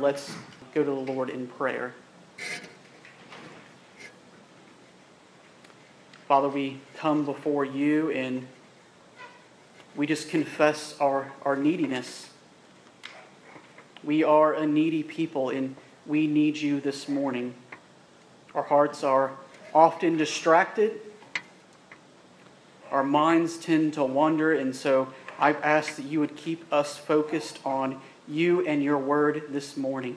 Let's go to the Lord in prayer. Father, we come before you and we just confess our, our neediness. We are a needy people and we need you this morning. Our hearts are often distracted, our minds tend to wander, and so I ask that you would keep us focused on you and your word this morning.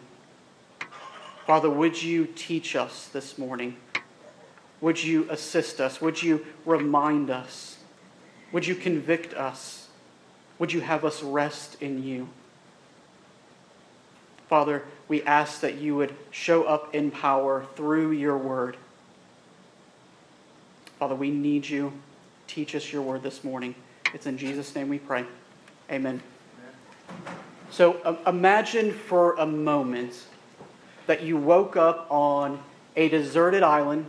Father, would you teach us this morning? Would you assist us? Would you remind us? Would you convict us? Would you have us rest in you? Father, we ask that you would show up in power through your word. Father, we need you. Teach us your word this morning. It's in Jesus' name we pray. Amen. Amen. So uh, imagine for a moment that you woke up on a deserted island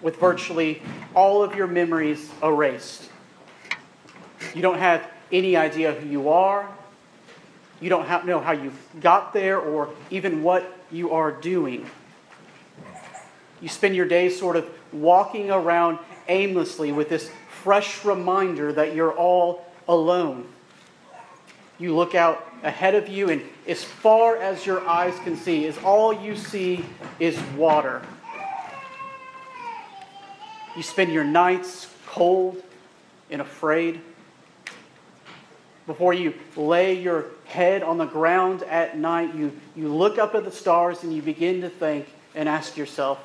with virtually all of your memories erased. You don't have any idea who you are. You don't have, know how you got there or even what you are doing. You spend your days sort of walking around aimlessly with this fresh reminder that you're all alone. You look out ahead of you, and as far as your eyes can see, is all you see is water. You spend your nights cold and afraid. Before you lay your head on the ground at night, you, you look up at the stars and you begin to think and ask yourself,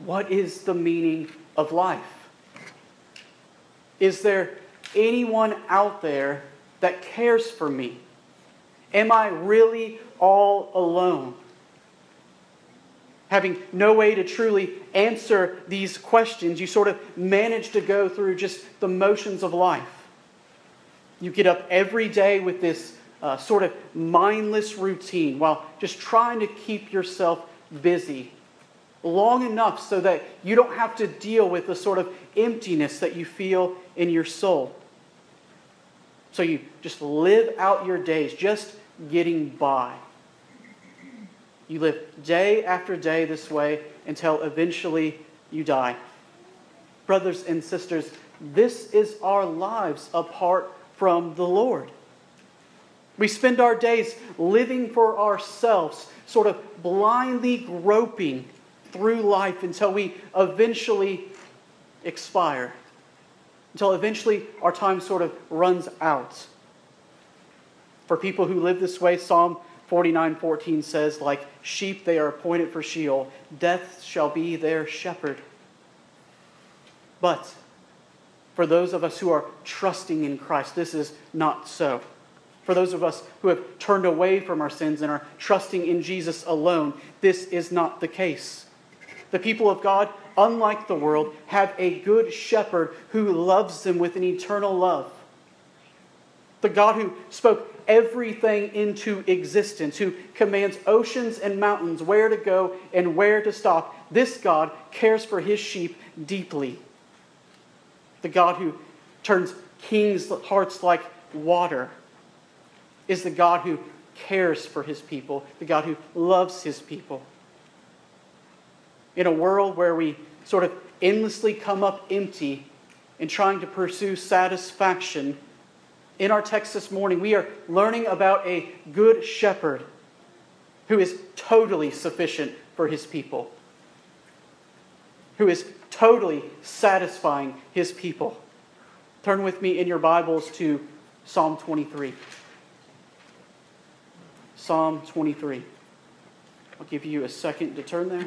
what is the meaning of life? Is there anyone out there that cares for me? Am I really all alone? Having no way to truly answer these questions, you sort of manage to go through just the motions of life. You get up every day with this uh, sort of mindless routine while just trying to keep yourself busy long enough so that you don't have to deal with the sort of emptiness that you feel in your soul. So you just live out your days just getting by. You live day after day this way until eventually you die. Brothers and sisters, this is our lives apart from the Lord. We spend our days living for ourselves, sort of blindly groping through life until we eventually expire until eventually our time sort of runs out. For people who live this way, Psalm 49:14 says, like sheep they are appointed for Sheol, death shall be their shepherd. But for those of us who are trusting in Christ, this is not so. For those of us who have turned away from our sins and are trusting in Jesus alone, this is not the case. The people of God unlike the world, have a good shepherd who loves them with an eternal love. The God who spoke everything into existence, who commands oceans and mountains where to go and where to stop, this God cares for his sheep deeply. The God who turns kings' hearts like water is the God who cares for his people, the God who loves his people in a world where we sort of endlessly come up empty in trying to pursue satisfaction, in our text this morning, we are learning about a good shepherd who is totally sufficient for his people, who is totally satisfying his people. Turn with me in your Bibles to Psalm 23. Psalm 23. I'll give you a second to turn there.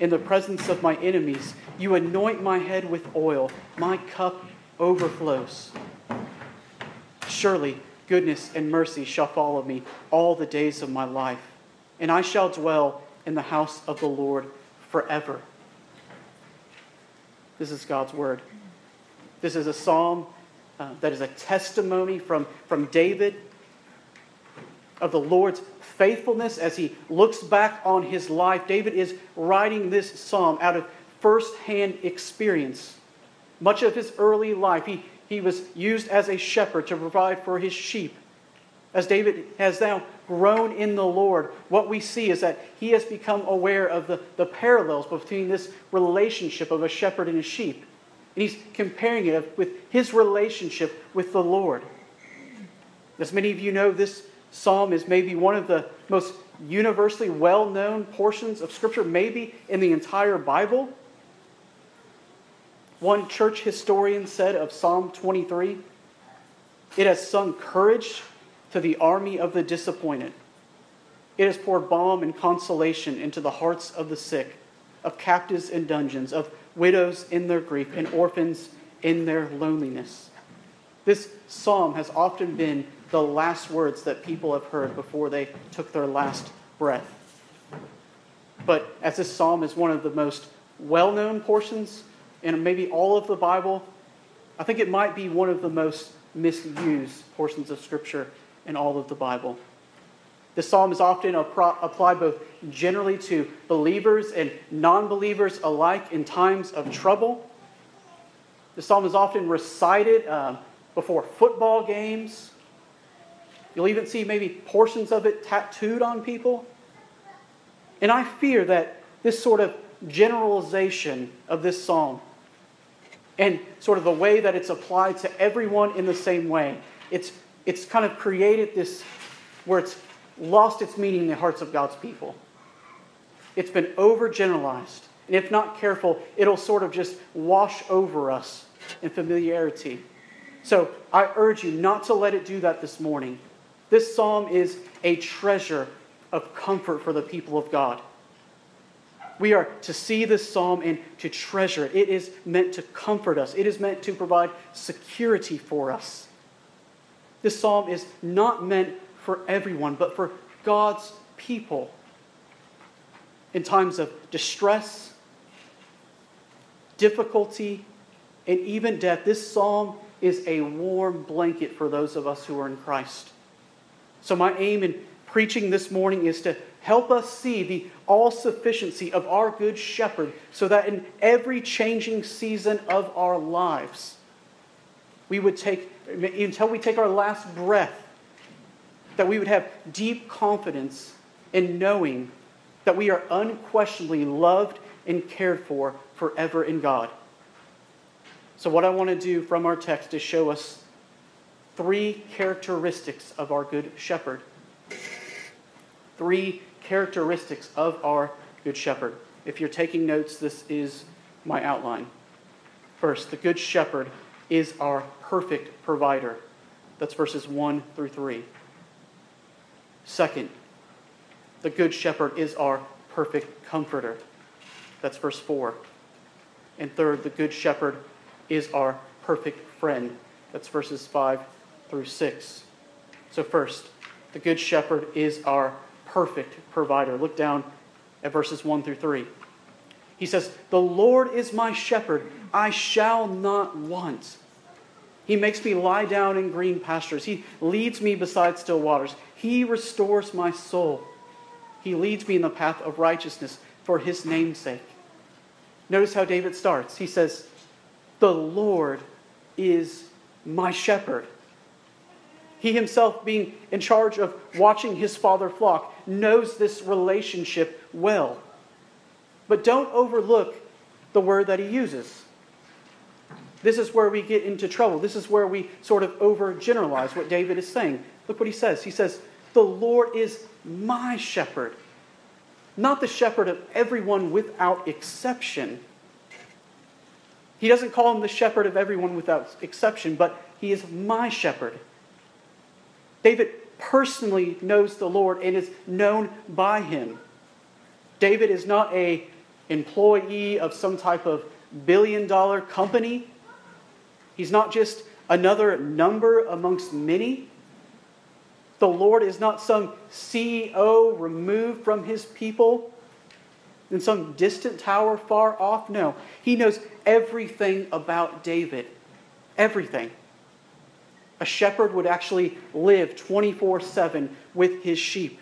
in the presence of my enemies. You anoint my head with oil. My cup overflows. Surely goodness and mercy shall follow me all the days of my life, and I shall dwell in the house of the Lord forever. This is God's word. This is a psalm uh, that is a testimony from, from David of the Lord's faithfulness as he looks back on his life. David is writing this psalm out of firsthand experience. Much of his early life, he, he was used as a shepherd to provide for his sheep. As David has now grown in the Lord, what we see is that he has become aware of the, the parallels between this relationship of a shepherd and a sheep. And he's comparing it with his relationship with the Lord. As many of you know, this psalm is maybe one of the most universally well known portions of Scripture, maybe in the entire Bible. One church historian said of Psalm 23 it has sung courage to the army of the disappointed. It has poured balm and consolation into the hearts of the sick, of captives in dungeons, of widows in their grief, and orphans in their loneliness. This psalm has often been the last words that people have heard before they took their last breath. But as this psalm is one of the most well known portions in maybe all of the Bible, I think it might be one of the most misused portions of Scripture in all of the Bible. This psalm is often applied both generally to believers and non believers alike in times of trouble. The psalm is often recited um, before football games. You'll even see maybe portions of it tattooed on people. And I fear that this sort of generalization of this psalm and sort of the way that it's applied to everyone in the same way. It's, it's kind of created this where it's lost its meaning in the hearts of God's people. It's been overgeneralized. And if not careful, it'll sort of just wash over us in familiarity. So I urge you not to let it do that this morning. This psalm is a treasure of comfort for the people of God. We are to see this psalm and to treasure it. It is meant to comfort us, it is meant to provide security for us. This psalm is not meant for everyone, but for God's people. In times of distress, difficulty, and even death, this psalm is a warm blanket for those of us who are in Christ. So, my aim in preaching this morning is to help us see the all sufficiency of our good shepherd so that in every changing season of our lives, we would take, until we take our last breath, that we would have deep confidence in knowing that we are unquestionably loved and cared for forever in God. So, what I want to do from our text is show us three characteristics of our good shepherd three characteristics of our Good Shepherd. If you're taking notes, this is my outline. First, the Good Shepherd is our perfect provider. That's verses 1 through 3. Second, the Good Shepherd is our perfect comforter. That's verse 4. And third, the Good Shepherd is our perfect friend. That's verses 5 through 6. So, first, the Good Shepherd is our perfect provider. Look down at verses 1 through 3. He says, The Lord is my shepherd, I shall not want. He makes me lie down in green pastures. He leads me beside still waters. He restores my soul. He leads me in the path of righteousness for his name's sake. Notice how David starts. He says, The Lord is my shepherd. He himself, being in charge of watching his father flock, knows this relationship well. But don't overlook the word that he uses. This is where we get into trouble. This is where we sort of overgeneralize what David is saying. Look what he says. He says, The Lord is my shepherd, not the shepherd of everyone without exception. He doesn't call him the shepherd of everyone without exception, but he is my shepherd. David personally knows the Lord and is known by him. David is not a employee of some type of billion dollar company. He's not just another number amongst many. The Lord is not some CEO removed from his people in some distant tower far off. No, he knows everything about David. Everything. A shepherd would actually live 24 7 with his sheep.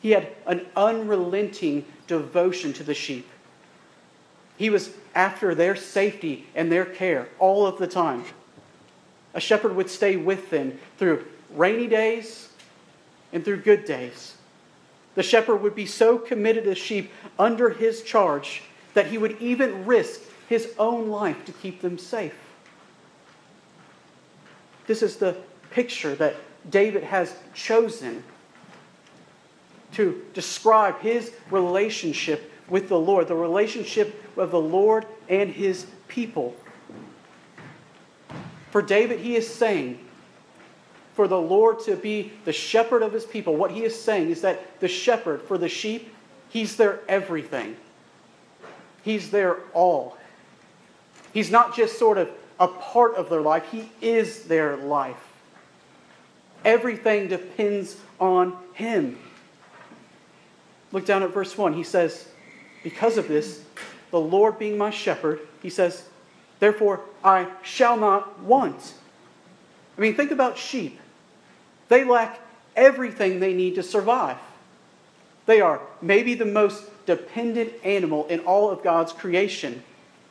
He had an unrelenting devotion to the sheep. He was after their safety and their care all of the time. A shepherd would stay with them through rainy days and through good days. The shepherd would be so committed to sheep under his charge that he would even risk his own life to keep them safe. This is the picture that David has chosen to describe his relationship with the Lord, the relationship of the Lord and his people. For David, he is saying, for the Lord to be the shepherd of his people, what he is saying is that the shepherd for the sheep, he's their everything. He's their all. He's not just sort of a part of their life, he is their life. Everything depends on him. Look down at verse 1. He says, Because of this, the Lord being my shepherd, he says, Therefore I shall not want. I mean, think about sheep. They lack everything they need to survive. They are maybe the most dependent animal in all of God's creation.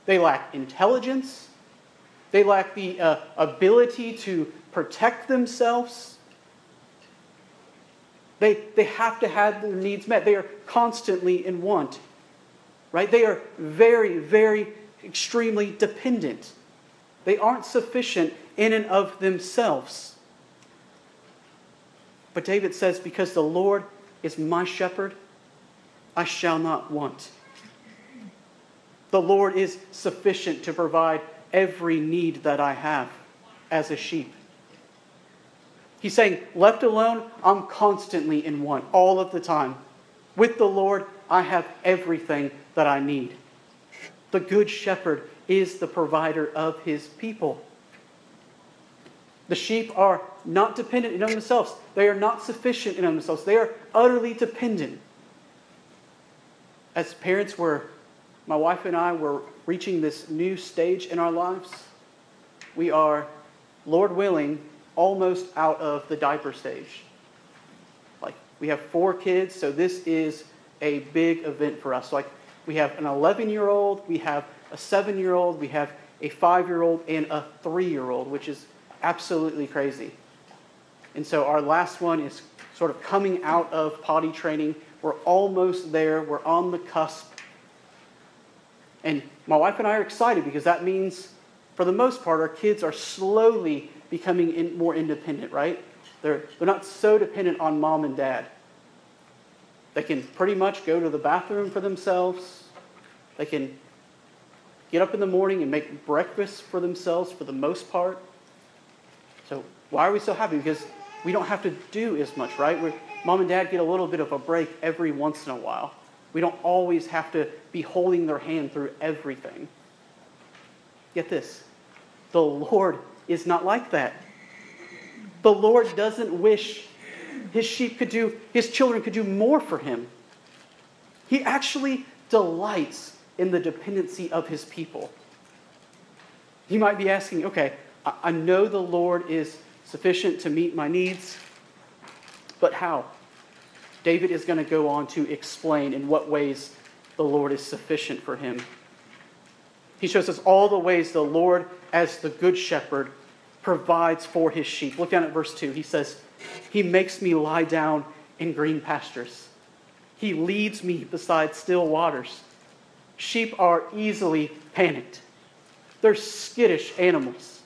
They lack intelligence. They lack the uh, ability to protect themselves. They, they have to have their needs met. They are constantly in want. Right? They are very, very, extremely dependent. They aren't sufficient in and of themselves. But David says, Because the Lord is my shepherd, I shall not want. The Lord is sufficient to provide every need that I have as a sheep. He's saying, left alone, I'm constantly in want all of the time. With the Lord, I have everything that I need. The Good Shepherd is the provider of his people. The sheep are not dependent in themselves. They are not sufficient in themselves. They are utterly dependent. As parents, were my wife and I were reaching this new stage in our lives, we are, Lord willing, almost out of the diaper stage. Like we have four kids, so this is a big event for us. Like we have an 11 year old, we have a seven year old, we have a five year old, and a three year old, which is absolutely crazy. And so our last one is sort of coming out of potty training. We're almost there, we're on the cusp. And my wife and I are excited because that means, for the most part, our kids are slowly becoming in, more independent, right? They're, they're not so dependent on mom and dad. They can pretty much go to the bathroom for themselves. They can get up in the morning and make breakfast for themselves for the most part. So why are we so happy? Because we don't have to do as much, right? We're, mom and dad get a little bit of a break every once in a while. We don't always have to be holding their hand through everything. Get this the Lord is not like that. The Lord doesn't wish his sheep could do, his children could do more for him. He actually delights in the dependency of his people. You might be asking, okay, I know the Lord is sufficient to meet my needs, but how? David is going to go on to explain in what ways the Lord is sufficient for him. He shows us all the ways the Lord, as the good shepherd, provides for his sheep. Look down at verse 2. He says, He makes me lie down in green pastures, He leads me beside still waters. Sheep are easily panicked, they're skittish animals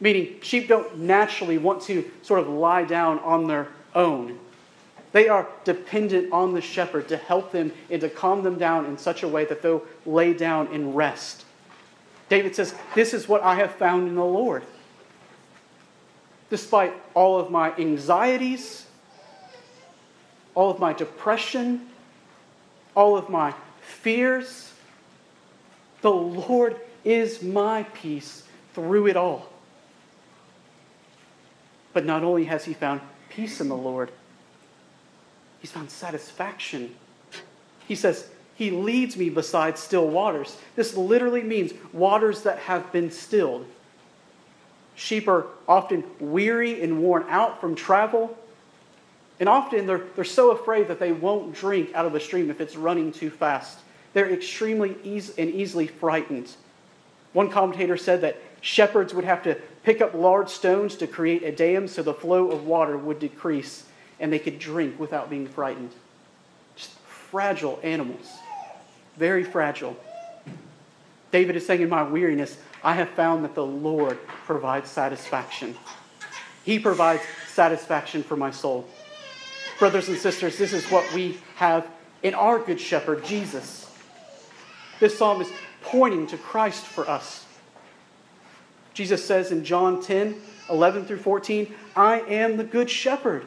meaning sheep don't naturally want to sort of lie down on their own. They are dependent on the shepherd to help them and to calm them down in such a way that they'll lay down and rest. David says, This is what I have found in the Lord. Despite all of my anxieties, all of my depression, all of my fears, the Lord is my peace through it all. But not only has he found peace in the Lord, he's found satisfaction. He says, He leads me beside still waters. This literally means waters that have been stilled. Sheep are often weary and worn out from travel. And often they're, they're so afraid that they won't drink out of a stream if it's running too fast. They're extremely easy and easily frightened. One commentator said that shepherds would have to pick up large stones to create a dam so the flow of water would decrease and they could drink without being frightened. Just fragile animals. Very fragile. David is saying, In my weariness, I have found that the Lord provides satisfaction. He provides satisfaction for my soul. Brothers and sisters, this is what we have in our Good Shepherd, Jesus. This psalm is pointing to Christ for us. Jesus says in John 10 11 through 14, I am the Good Shepherd.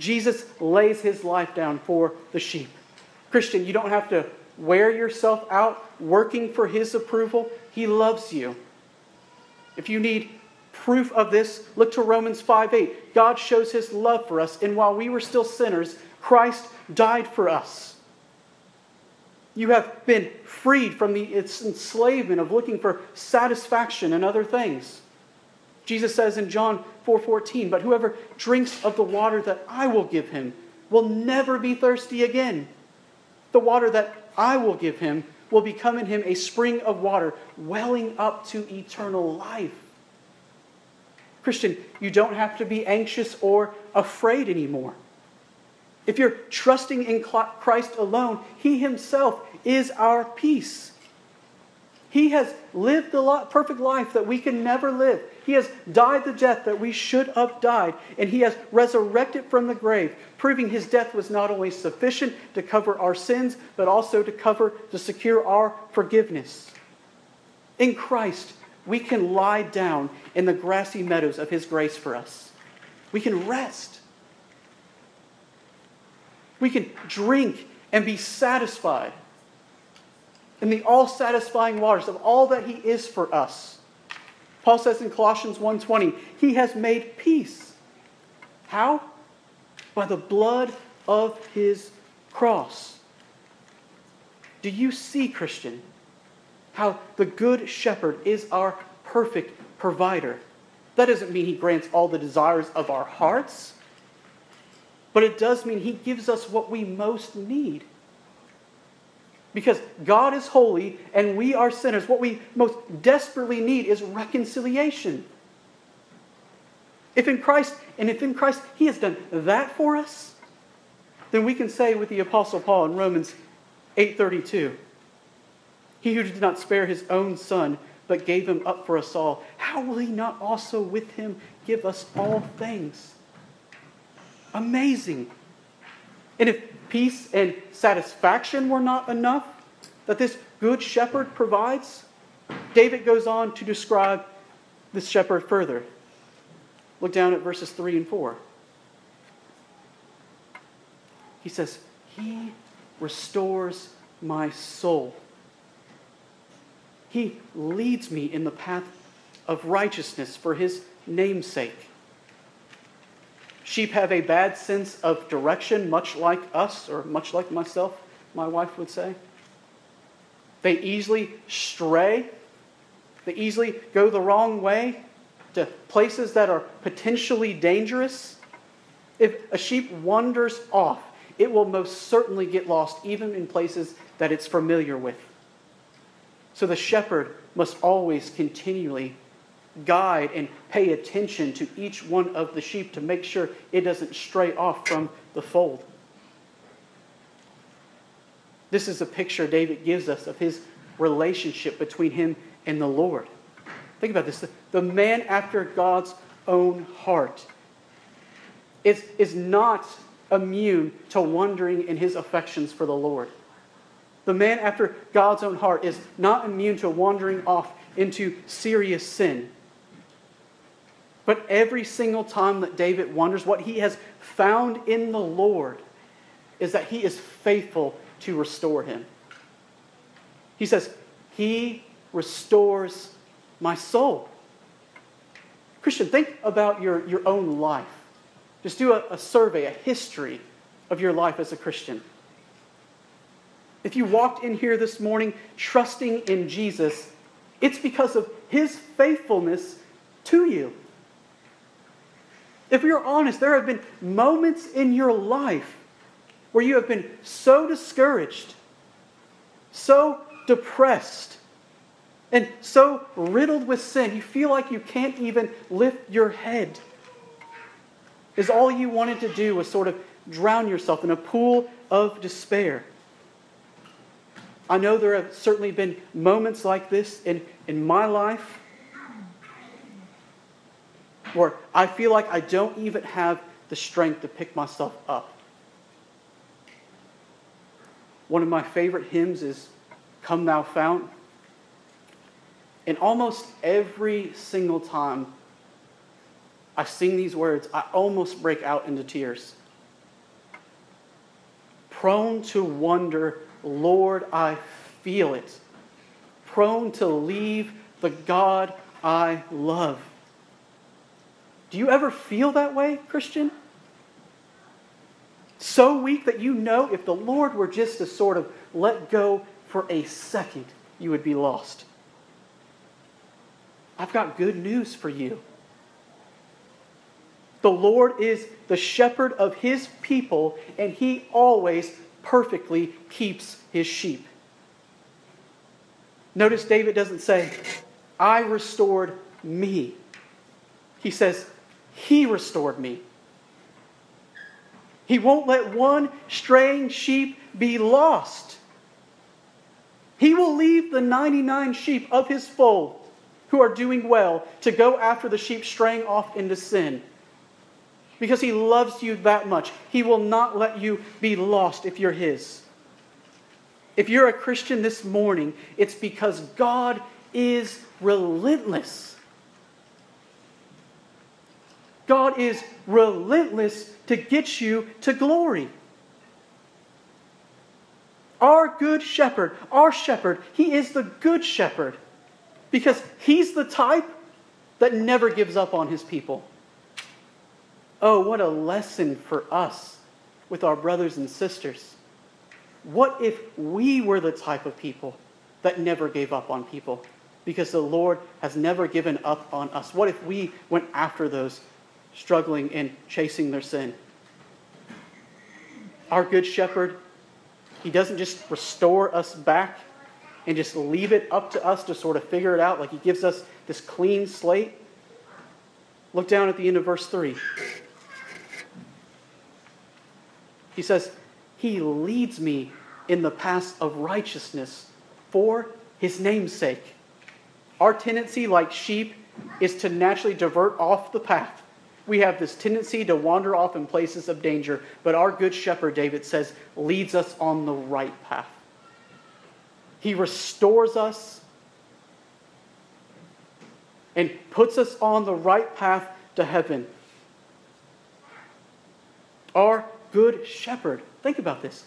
Jesus lays his life down for the sheep. Christian, you don't have to wear yourself out working for his approval. He loves you. If you need proof of this, look to Romans 5 8. God shows his love for us, and while we were still sinners, Christ died for us. You have been freed from the enslavement of looking for satisfaction and other things. Jesus says in John 4:14, "But whoever drinks of the water that I will give him will never be thirsty again. The water that I will give him will become in him a spring of water welling up to eternal life." Christian, you don't have to be anxious or afraid anymore. If you're trusting in Christ alone, He Himself is our peace. He has lived the perfect life that we can never live. He has died the death that we should have died, and He has resurrected from the grave, proving His death was not only sufficient to cover our sins, but also to cover, to secure our forgiveness. In Christ, we can lie down in the grassy meadows of His grace for us. We can rest. We can drink and be satisfied in the all satisfying waters of all that He is for us. Paul says in Colossians 1:20, He has made peace. How? By the blood of His cross. Do you see, Christian, how the Good Shepherd is our perfect provider? That doesn't mean He grants all the desires of our hearts, but it does mean He gives us what we most need. Because God is holy and we are sinners. What we most desperately need is reconciliation. If in Christ, and if in Christ He has done that for us, then we can say with the Apostle Paul in Romans 8:32, He who did not spare his own son, but gave him up for us all, how will he not also with him give us all things? Amazing. And if peace and satisfaction were not enough that this good shepherd provides, David goes on to describe this shepherd further. Look down at verses 3 and 4. He says, He restores my soul. He leads me in the path of righteousness for his namesake. Sheep have a bad sense of direction, much like us, or much like myself, my wife would say. They easily stray, they easily go the wrong way to places that are potentially dangerous. If a sheep wanders off, it will most certainly get lost, even in places that it's familiar with. So the shepherd must always continually guide and pay attention to each one of the sheep to make sure it doesn't stray off from the fold. This is a picture David gives us of his relationship between him and the Lord. Think about this. The man after God's own heart is, is not immune to wandering in his affections for the Lord. The man after God's own heart is not immune to wandering off into serious sin. But every single time that David wonders, what he has found in the Lord is that he is faithful to restore him. He says, He restores my soul. Christian, think about your, your own life. Just do a, a survey, a history of your life as a Christian. If you walked in here this morning trusting in Jesus, it's because of his faithfulness to you. If you're honest, there have been moments in your life where you have been so discouraged, so depressed, and so riddled with sin, you feel like you can't even lift your head. Is all you wanted to do was sort of drown yourself in a pool of despair. I know there have certainly been moments like this in, in my life where I feel like I don't even have the strength to pick myself up. One of my favorite hymns is Come Thou Fount. And almost every single time I sing these words, I almost break out into tears. Prone to wonder, Lord, I feel it. Prone to leave the God I love. Do you ever feel that way, Christian? So weak that you know if the Lord were just to sort of let go for a second, you would be lost. I've got good news for you. The Lord is the shepherd of his people, and he always perfectly keeps his sheep. Notice David doesn't say, I restored me. He says, He restored me. He won't let one straying sheep be lost. He will leave the 99 sheep of his fold who are doing well to go after the sheep straying off into sin. Because he loves you that much. He will not let you be lost if you're his. If you're a Christian this morning, it's because God is relentless. God is relentless to get you to glory. Our good shepherd, our shepherd, he is the good shepherd because he's the type that never gives up on his people. Oh, what a lesson for us with our brothers and sisters. What if we were the type of people that never gave up on people? Because the Lord has never given up on us. What if we went after those struggling and chasing their sin? Our good shepherd, he doesn't just restore us back and just leave it up to us to sort of figure it out, like he gives us this clean slate. Look down at the end of verse 3. He says, He leads me in the paths of righteousness for His name's sake. Our tendency, like sheep, is to naturally divert off the path. We have this tendency to wander off in places of danger, but our good shepherd, David says, leads us on the right path. He restores us and puts us on the right path to heaven. Our good shepherd. Think about this.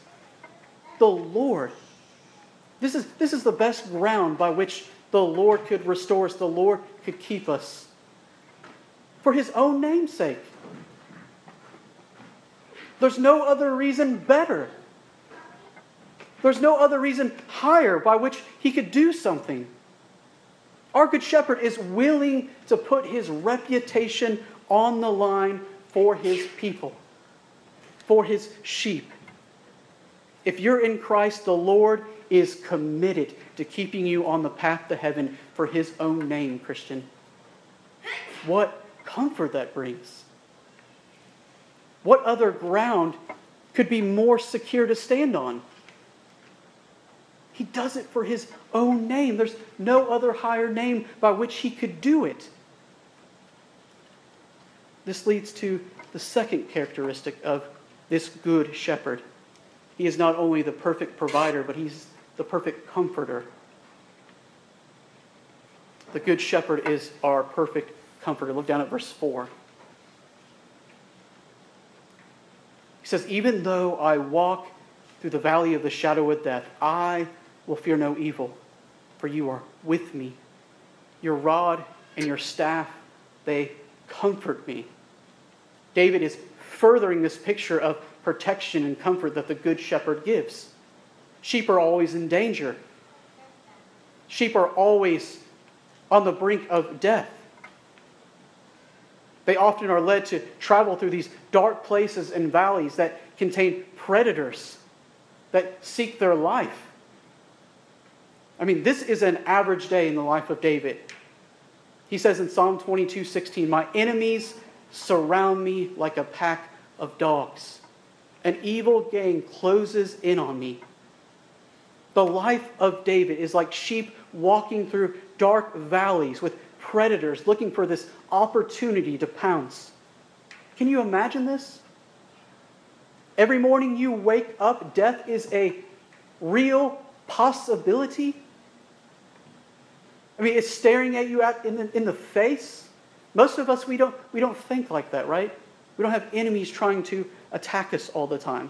The Lord. This is, this is the best ground by which the Lord could restore us, the Lord could keep us. For his own name's sake. There's no other reason better. There's no other reason higher by which he could do something. Our Good Shepherd is willing to put his reputation on the line for his people for his sheep. If you're in Christ, the Lord is committed to keeping you on the path to heaven for his own name, Christian. What comfort that brings. What other ground could be more secure to stand on? He does it for his own name. There's no other higher name by which he could do it. This leads to the second characteristic of this good shepherd. He is not only the perfect provider, but he's the perfect comforter. The good shepherd is our perfect comforter. Look down at verse 4. He says, Even though I walk through the valley of the shadow of death, I will fear no evil, for you are with me. Your rod and your staff, they comfort me. David is furthering this picture of protection and comfort that the good shepherd gives. Sheep are always in danger. Sheep are always on the brink of death. They often are led to travel through these dark places and valleys that contain predators that seek their life. I mean, this is an average day in the life of David. He says in Psalm 22 16, My enemies surround me like a pack of dogs. An evil gang closes in on me. The life of David is like sheep walking through dark valleys with predators looking for this opportunity to pounce. Can you imagine this? Every morning you wake up, death is a real possibility. I mean, it's staring at you at, in, the, in the face. Most of us, we don't, we don't think like that, right? We don't have enemies trying to attack us all the time.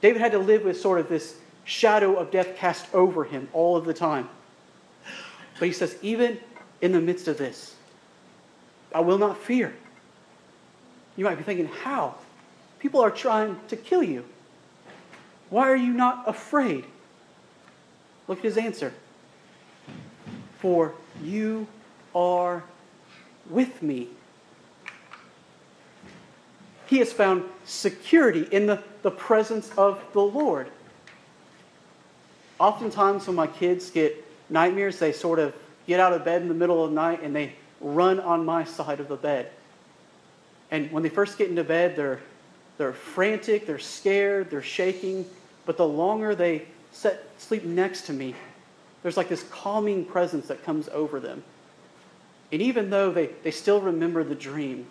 David had to live with sort of this shadow of death cast over him all of the time. But he says, even in the midst of this. I will not fear. You might be thinking, how? People are trying to kill you. Why are you not afraid? Look at his answer. For you are with me. He has found security in the, the presence of the Lord. Oftentimes, when my kids get nightmares, they sort of get out of bed in the middle of the night and they run on my side of the bed. And when they first get into bed, they're, they're frantic, they're scared, they're shaking. But the longer they set, sleep next to me, there's like this calming presence that comes over them. And even though they, they still remember the dream,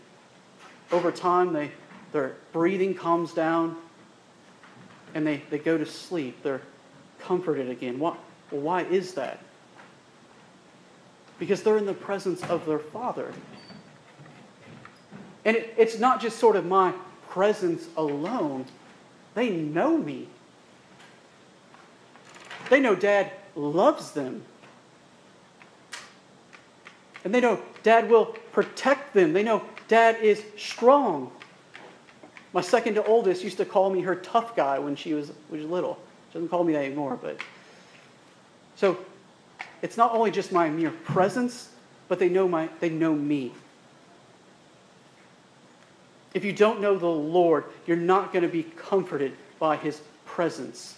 over time they, their breathing calms down and they, they go to sleep. They're comforted again. Why, why is that? Because they're in the presence of their Father. And it, it's not just sort of my presence alone, they know me. They know Dad loves them. And they know Dad will protect them. They know Dad is strong. My second to oldest used to call me her tough guy when she was, was little. She doesn't call me that anymore, but so it's not only just my mere presence, but they know, my, they know me. If you don't know the Lord, you're not going to be comforted by his presence.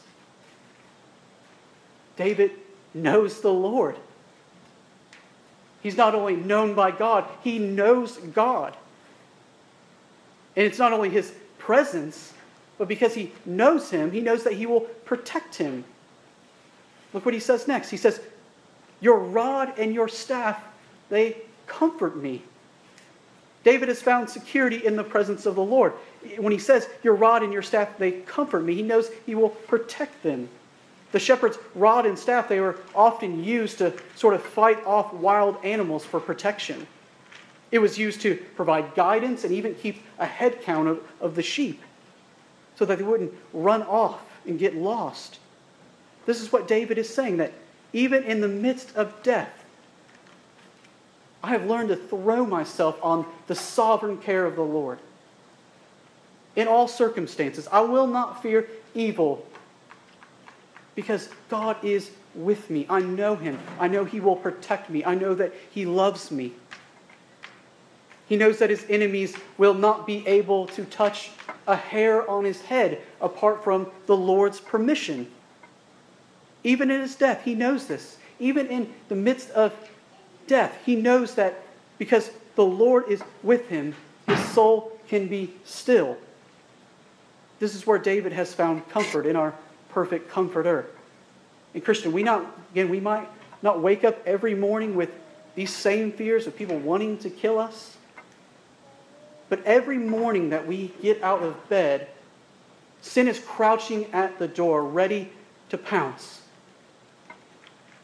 David knows the Lord. He's not only known by God, he knows God. And it's not only his presence, but because he knows him, he knows that he will protect him. Look what he says next. He says, your rod and your staff, they comfort me. David has found security in the presence of the Lord. When he says, Your rod and your staff, they comfort me, he knows he will protect them. The shepherd's rod and staff, they were often used to sort of fight off wild animals for protection. It was used to provide guidance and even keep a head count of, of the sheep so that they wouldn't run off and get lost. This is what David is saying that even in the midst of death. I have learned to throw myself on the sovereign care of the Lord. In all circumstances, I will not fear evil because God is with me. I know Him. I know He will protect me. I know that He loves me. He knows that His enemies will not be able to touch a hair on His head apart from the Lord's permission. Even in his death, he knows this. Even in the midst of death, he knows that because the Lord is with him, his soul can be still. This is where David has found comfort in our perfect comforter. And Christian, we not again we might not wake up every morning with these same fears of people wanting to kill us. But every morning that we get out of bed, sin is crouching at the door, ready to pounce.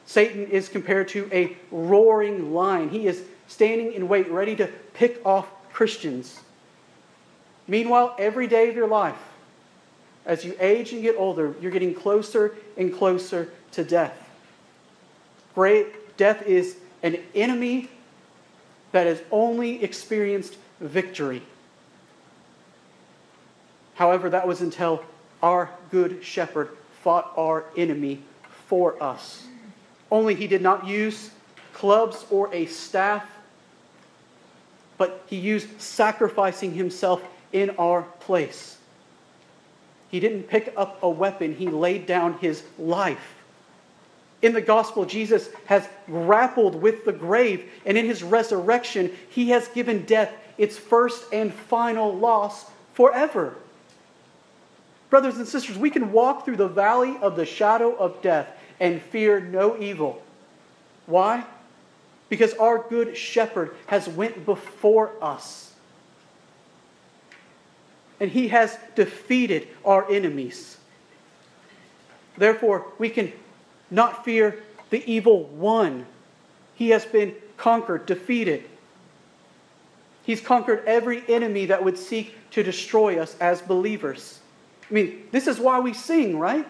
Satan is compared to a roaring lion. He is standing in wait, ready to pick off Christians. Meanwhile, every day of your life, as you age and get older, you're getting closer and closer to death. Great death is an enemy that has only experienced victory. However, that was until our good shepherd fought our enemy for us. Only he did not use clubs or a staff, but he used sacrificing himself in our place. He didn't pick up a weapon, he laid down his life. In the gospel, Jesus has grappled with the grave, and in his resurrection, he has given death its first and final loss forever. Brothers and sisters, we can walk through the valley of the shadow of death and fear no evil. Why? Because our good shepherd has went before us. And he has defeated our enemies. Therefore, we can not fear the evil one. He has been conquered, defeated. He's conquered every enemy that would seek to destroy us as believers. I mean, this is why we sing, right?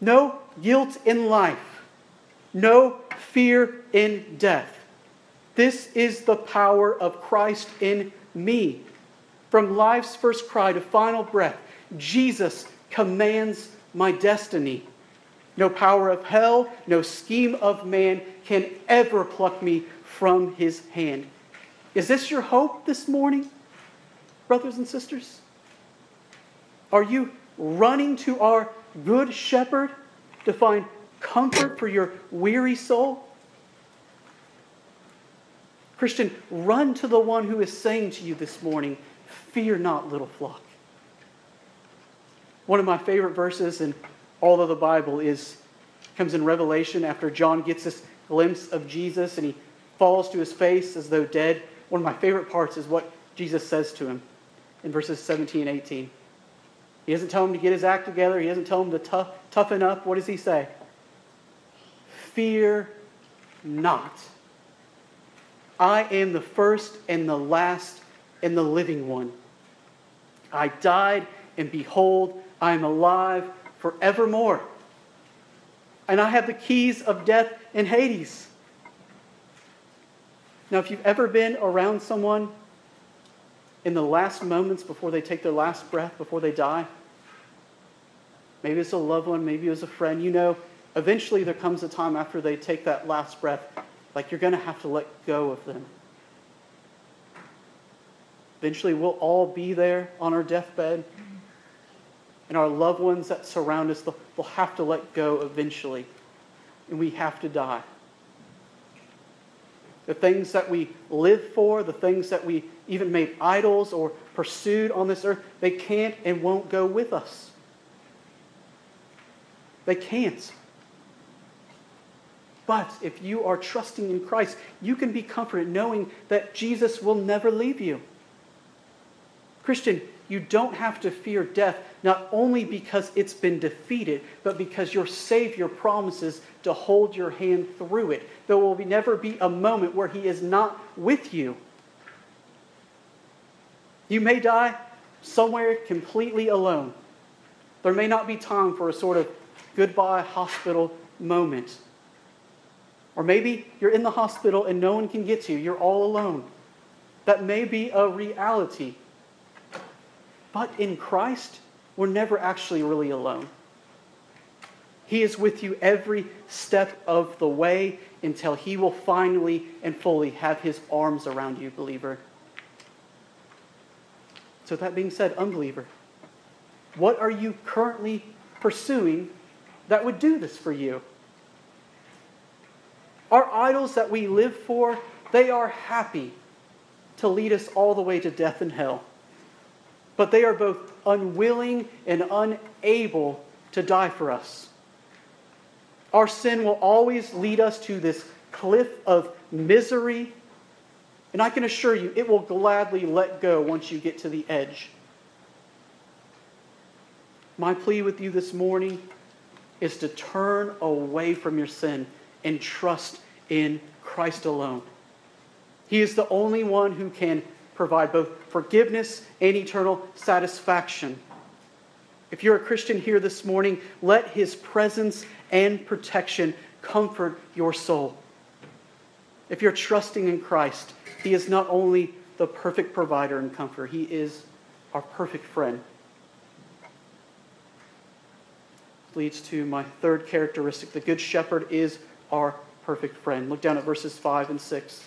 No guilt in life, no fear in death. This is the power of Christ in me. From life's first cry to final breath, Jesus commands my destiny. No power of hell, no scheme of man can ever pluck me from his hand. Is this your hope this morning, brothers and sisters? Are you running to our good shepherd to find comfort for your weary soul? Christian, run to the one who is saying to you this morning, Fear not, little flock. One of my favorite verses in all of the Bible is comes in Revelation after John gets this glimpse of Jesus and he falls to his face as though dead. One of my favorite parts is what Jesus says to him in verses 17 and 18. He doesn't tell him to get his act together. He doesn't tell him to tough, toughen up. What does he say? Fear not. I am the first and the last and the living one. I died, and behold, I am alive forevermore. And I have the keys of death and Hades. Now, if you've ever been around someone in the last moments before they take their last breath, before they die, maybe it's a loved one, maybe it's a friend, you know, eventually there comes a time after they take that last breath, like you're going to have to let go of them. Eventually, we'll all be there on our deathbed. And our loved ones that surround us, they'll have to let go eventually. And we have to die. The things that we live for, the things that we even made idols or pursued on this earth, they can't and won't go with us. They can't. But if you are trusting in Christ, you can be comforted knowing that Jesus will never leave you. Christian, you don't have to fear death, not only because it's been defeated, but because your Savior promises to hold your hand through it. There will never be a moment where He is not with you. You may die somewhere completely alone. There may not be time for a sort of goodbye hospital moment. Or maybe you're in the hospital and no one can get to you. You're all alone. That may be a reality. But in Christ, we're never actually really alone. He is with you every step of the way until he will finally and fully have his arms around you, believer. So, that being said, unbeliever, what are you currently pursuing that would do this for you? Our idols that we live for, they are happy to lead us all the way to death and hell but they are both unwilling and unable to die for us. Our sin will always lead us to this cliff of misery. And I can assure you, it will gladly let go once you get to the edge. My plea with you this morning is to turn away from your sin and trust in Christ alone. He is the only one who can provide both forgiveness and eternal satisfaction. If you're a Christian here this morning, let his presence and protection comfort your soul. If you're trusting in Christ, he is not only the perfect provider and comforter, he is our perfect friend. Leads to my third characteristic. The Good Shepherd is our perfect friend. Look down at verses 5 and 6.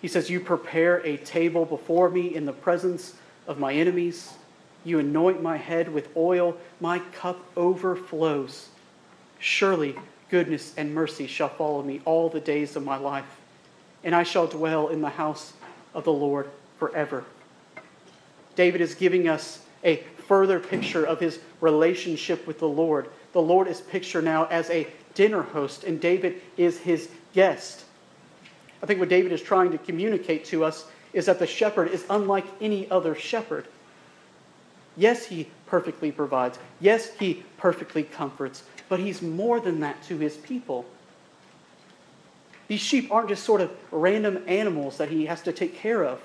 He says, You prepare a table before me in the presence of my enemies. You anoint my head with oil, my cup overflows. Surely goodness and mercy shall follow me all the days of my life, and I shall dwell in the house of the Lord forever. David is giving us a further picture of his relationship with the Lord. The Lord is pictured now as a dinner host, and David is his guest. I think what David is trying to communicate to us is that the shepherd is unlike any other shepherd. Yes, he perfectly provides. Yes, he perfectly comforts. But he's more than that to his people. These sheep aren't just sort of random animals that he has to take care of.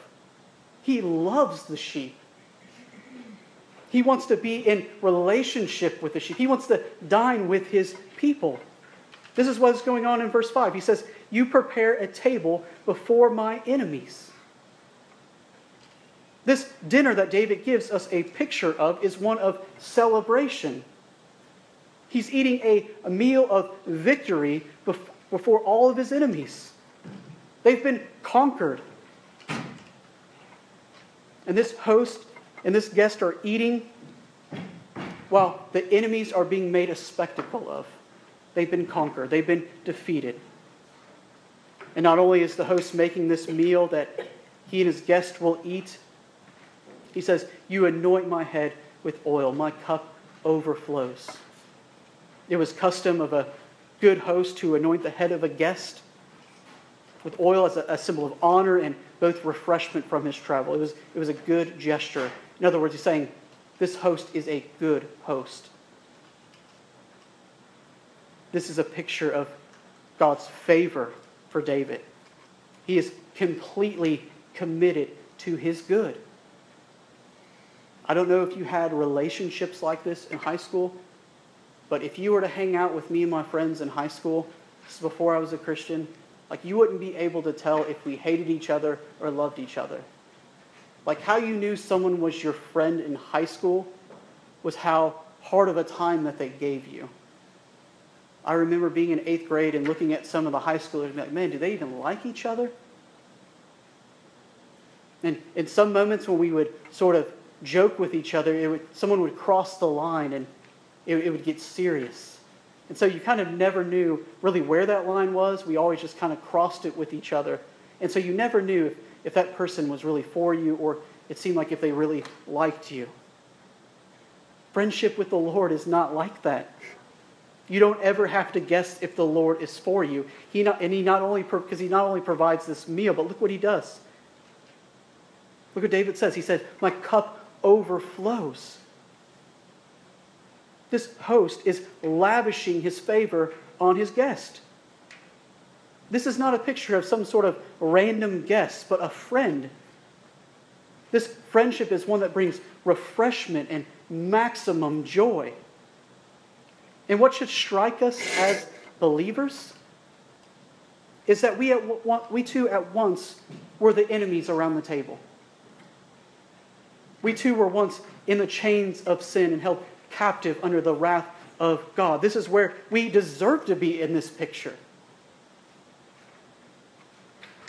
He loves the sheep. He wants to be in relationship with the sheep. He wants to dine with his people. This is what's going on in verse 5. He says, You prepare a table before my enemies. This dinner that David gives us a picture of is one of celebration. He's eating a, a meal of victory before all of his enemies. They've been conquered. And this host and this guest are eating while the enemies are being made a spectacle of. They've been conquered, they've been defeated. And not only is the host making this meal that he and his guest will eat, he says, You anoint my head with oil, my cup overflows. It was custom of a good host to anoint the head of a guest with oil as a, a, symbol of honor and both refreshment from his travel. It was, it was a good gesture. In other words, he's saying, This host is a good host. This is a picture of God's favor for David. He is completely committed to his good. I don't know if you had relationships like this in high school, but if you were to hang out with me and my friends in high school, this is before I was a Christian, like you wouldn't be able to tell if we hated each other or loved each other. Like how you knew someone was your friend in high school was how hard of a time that they gave you. I remember being in eighth grade and looking at some of the high schoolers and like, man, do they even like each other? And in some moments when we would sort of joke with each other, it would, someone would cross the line and it, it would get serious. And so you kind of never knew really where that line was. We always just kind of crossed it with each other. And so you never knew if, if that person was really for you or it seemed like if they really liked you. Friendship with the Lord is not like that. You don't ever have to guess if the Lord is for you. He not, and he not only because he not only provides this meal, but look what he does. Look what David says. He says, "My cup overflows. This host is lavishing his favor on his guest. This is not a picture of some sort of random guest, but a friend. This friendship is one that brings refreshment and maximum joy. And what should strike us as believers is that we, at, we too at once were the enemies around the table. We too were once in the chains of sin and held captive under the wrath of God. This is where we deserve to be in this picture.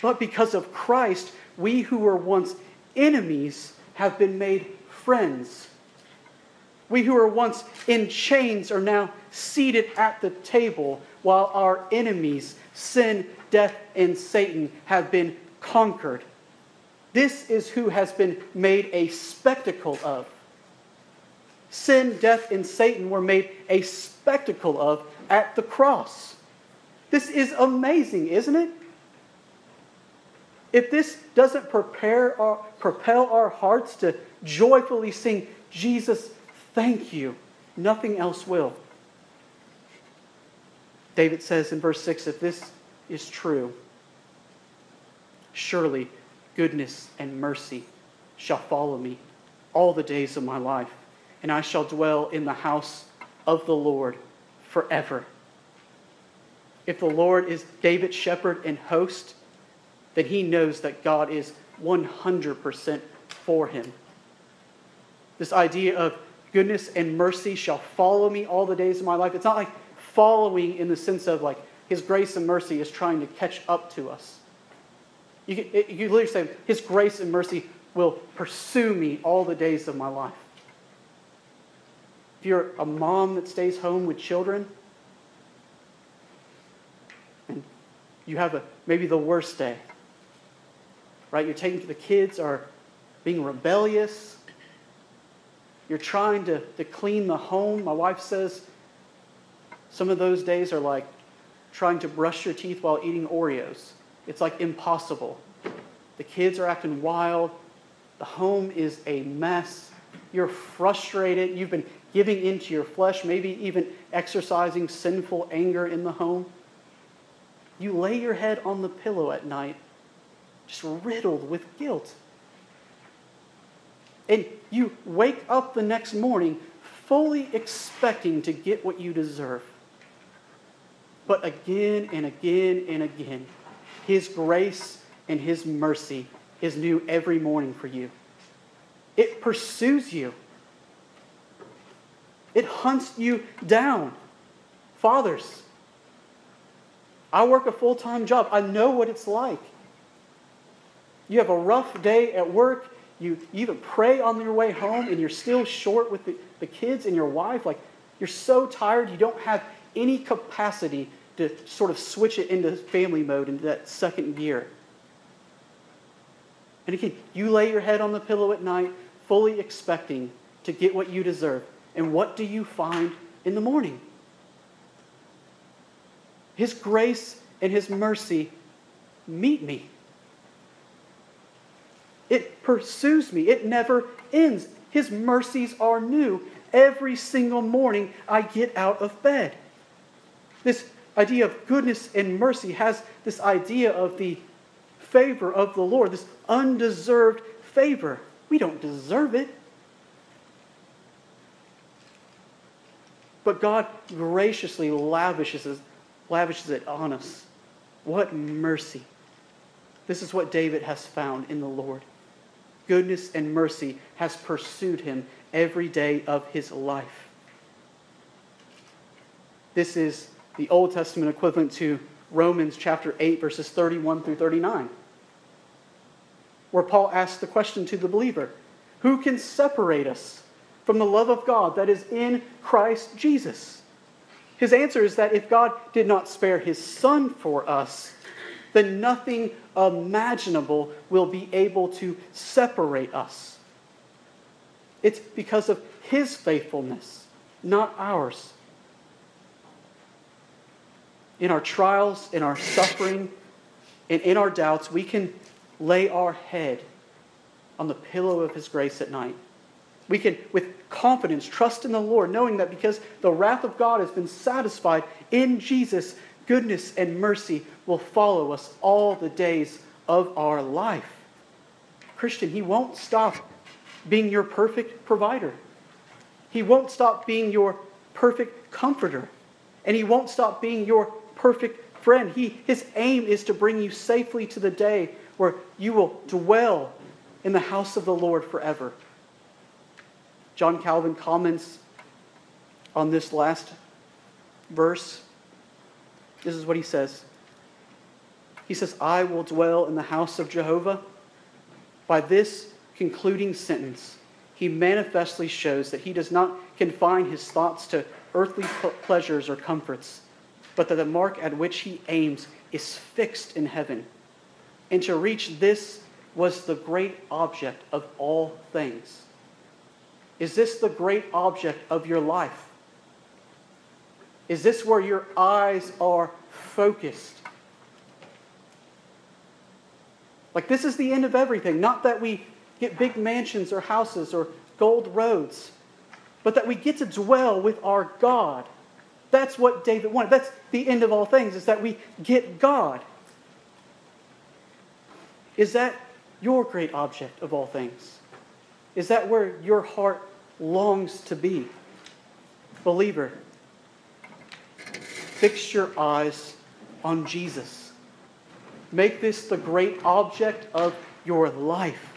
But because of Christ, we who were once enemies have been made friends. We who were once in chains are now seated at the table, while our enemies, sin, death, and Satan, have been conquered. This is who has been made a spectacle of. Sin, death, and Satan were made a spectacle of at the cross. This is amazing, isn't it? If this doesn't prepare our, propel our hearts to joyfully sing, Jesus, thank you, nothing else will. David says in verse 6 if this is true, surely goodness and mercy shall follow me all the days of my life, and I shall dwell in the house of the Lord forever. If the Lord is David's shepherd and host, then he knows that God is 100% for him. This idea of goodness and mercy shall follow me all the days of my life. It's not like following in the sense of like his grace and mercy is trying to catch up to us. You you literally say, His grace and mercy will pursue me all the days of my life. If you're a mom that stays home with children, and you have a, maybe the worst day, right? You're taking the kids are being rebellious. You're trying to, to clean the home. My wife says some of those days are like trying to brush your teeth while eating Oreos. It's like impossible. The kids are acting wild. The home is a mess. You're frustrated. You've been giving into your flesh, maybe even exercising sinful anger in the home. You lay your head on the pillow at night just riddled with guilt. And you wake up the next morning fully expecting to get what you deserve. But again and again and again, His grace and His mercy is new every morning for you. It pursues you, it hunts you down. Fathers, I work a full time job. I know what it's like. You have a rough day at work. You, even pray on your way home and you're still short with the, the kids and your wife. Like, you're so tired, you don't have any capacity to sort of switch it into family mode, into that second gear. And again, you lay your head on the pillow at night, fully expecting to get what you deserve. And what do you find in the morning? His grace and His mercy meet me. It pursues me. It never ends. His mercies are new. Every single morning I get out of bed. This idea of goodness and mercy has this idea of the favor of the Lord, this undeserved favor. We don't deserve it. But God graciously lavishes, lavishes it on us. What mercy. This is what David has found in the Lord goodness and mercy has pursued him every day of his life. This is the Old Testament equivalent to Romans chapter 8, verses 31 through 39, where Paul asks the question to the believer Who can separate us from the love of God that is in Christ Jesus? His answer is that if God did not spare his son for us, then nothing imaginable will be able to separate us. It's because of His faithfulness, not ours. In our trials, in our suffering, and in our doubts, we can lay our head on the pillow of His grace at night. We can, with confidence, trust in the Lord, knowing that because the wrath of God has been satisfied in Jesus, goodness and mercy will follow us all the days of our life. Christian, He won't stop being your perfect provider. He won't stop being your perfect comforter. And He won't stop being your perfect friend. He, his aim is to bring you safely to the day where you will dwell in the house of the Lord forever. John Calvin comments on this last verse. This is what he says he says, I will dwell in the house of Jehovah. By this concluding sentence, he manifestly shows that he does not confine his thoughts to earthly pleasures or comforts, but that the mark at which he aims is fixed in heaven. And to reach this was the great object of all things. Is this the great object of your life? Is this where your eyes are focused? Like, this is the end of everything. Not that we get big mansions or houses or gold roads, but that we get to dwell with our God. That's what David wanted. That's the end of all things, is that we get God. Is that your great object of all things? Is that where your heart longs to be? Believer, fix your eyes on Jesus. Make this the great object of your life.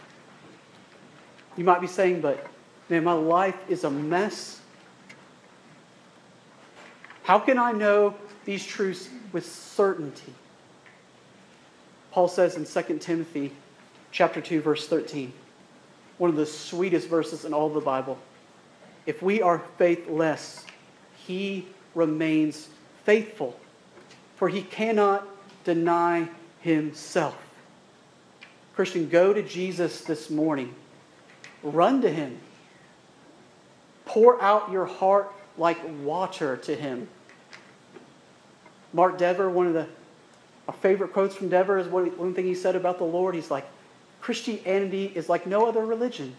You might be saying, but man, my life is a mess. How can I know these truths with certainty? Paul says in 2 Timothy chapter 2 verse 13, one of the sweetest verses in all of the Bible. If we are faithless, he remains faithful, for he cannot deny himself. Christian, go to Jesus this morning. Run to him. Pour out your heart like water to him. Mark Dever, one of the our favorite quotes from Dever is one, one thing he said about the Lord. He's like, Christianity is like no other religion.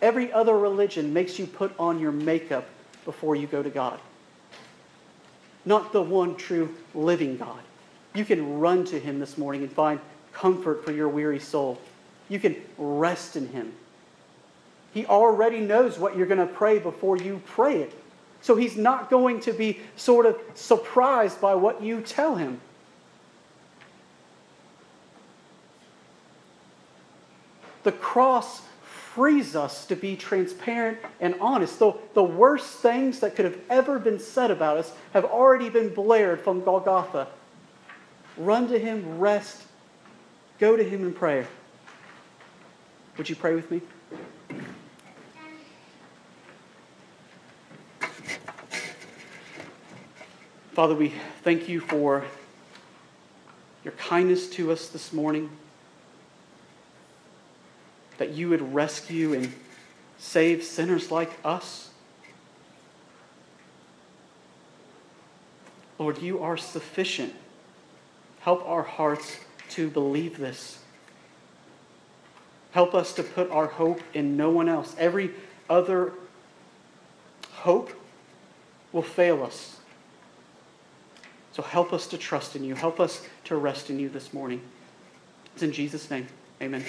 Every other religion makes you put on your makeup before you go to God. Not the one true living God. You can run to him this morning and find comfort for your weary soul. You can rest in him. He already knows what you're going to pray before you pray it. So he's not going to be sort of surprised by what you tell him. The cross frees us to be transparent and honest. Though the worst things that could have ever been said about us have already been blared from Golgotha. Run to him, rest, go to him in prayer. Would you pray with me? Father, we thank you for your kindness to us this morning, that you would rescue and save sinners like us. Lord, you are sufficient. Help our hearts to believe this. Help us to put our hope in no one else. Every other hope will fail us. So help us to trust in you. Help us to rest in you this morning. It's in Jesus' name. Amen.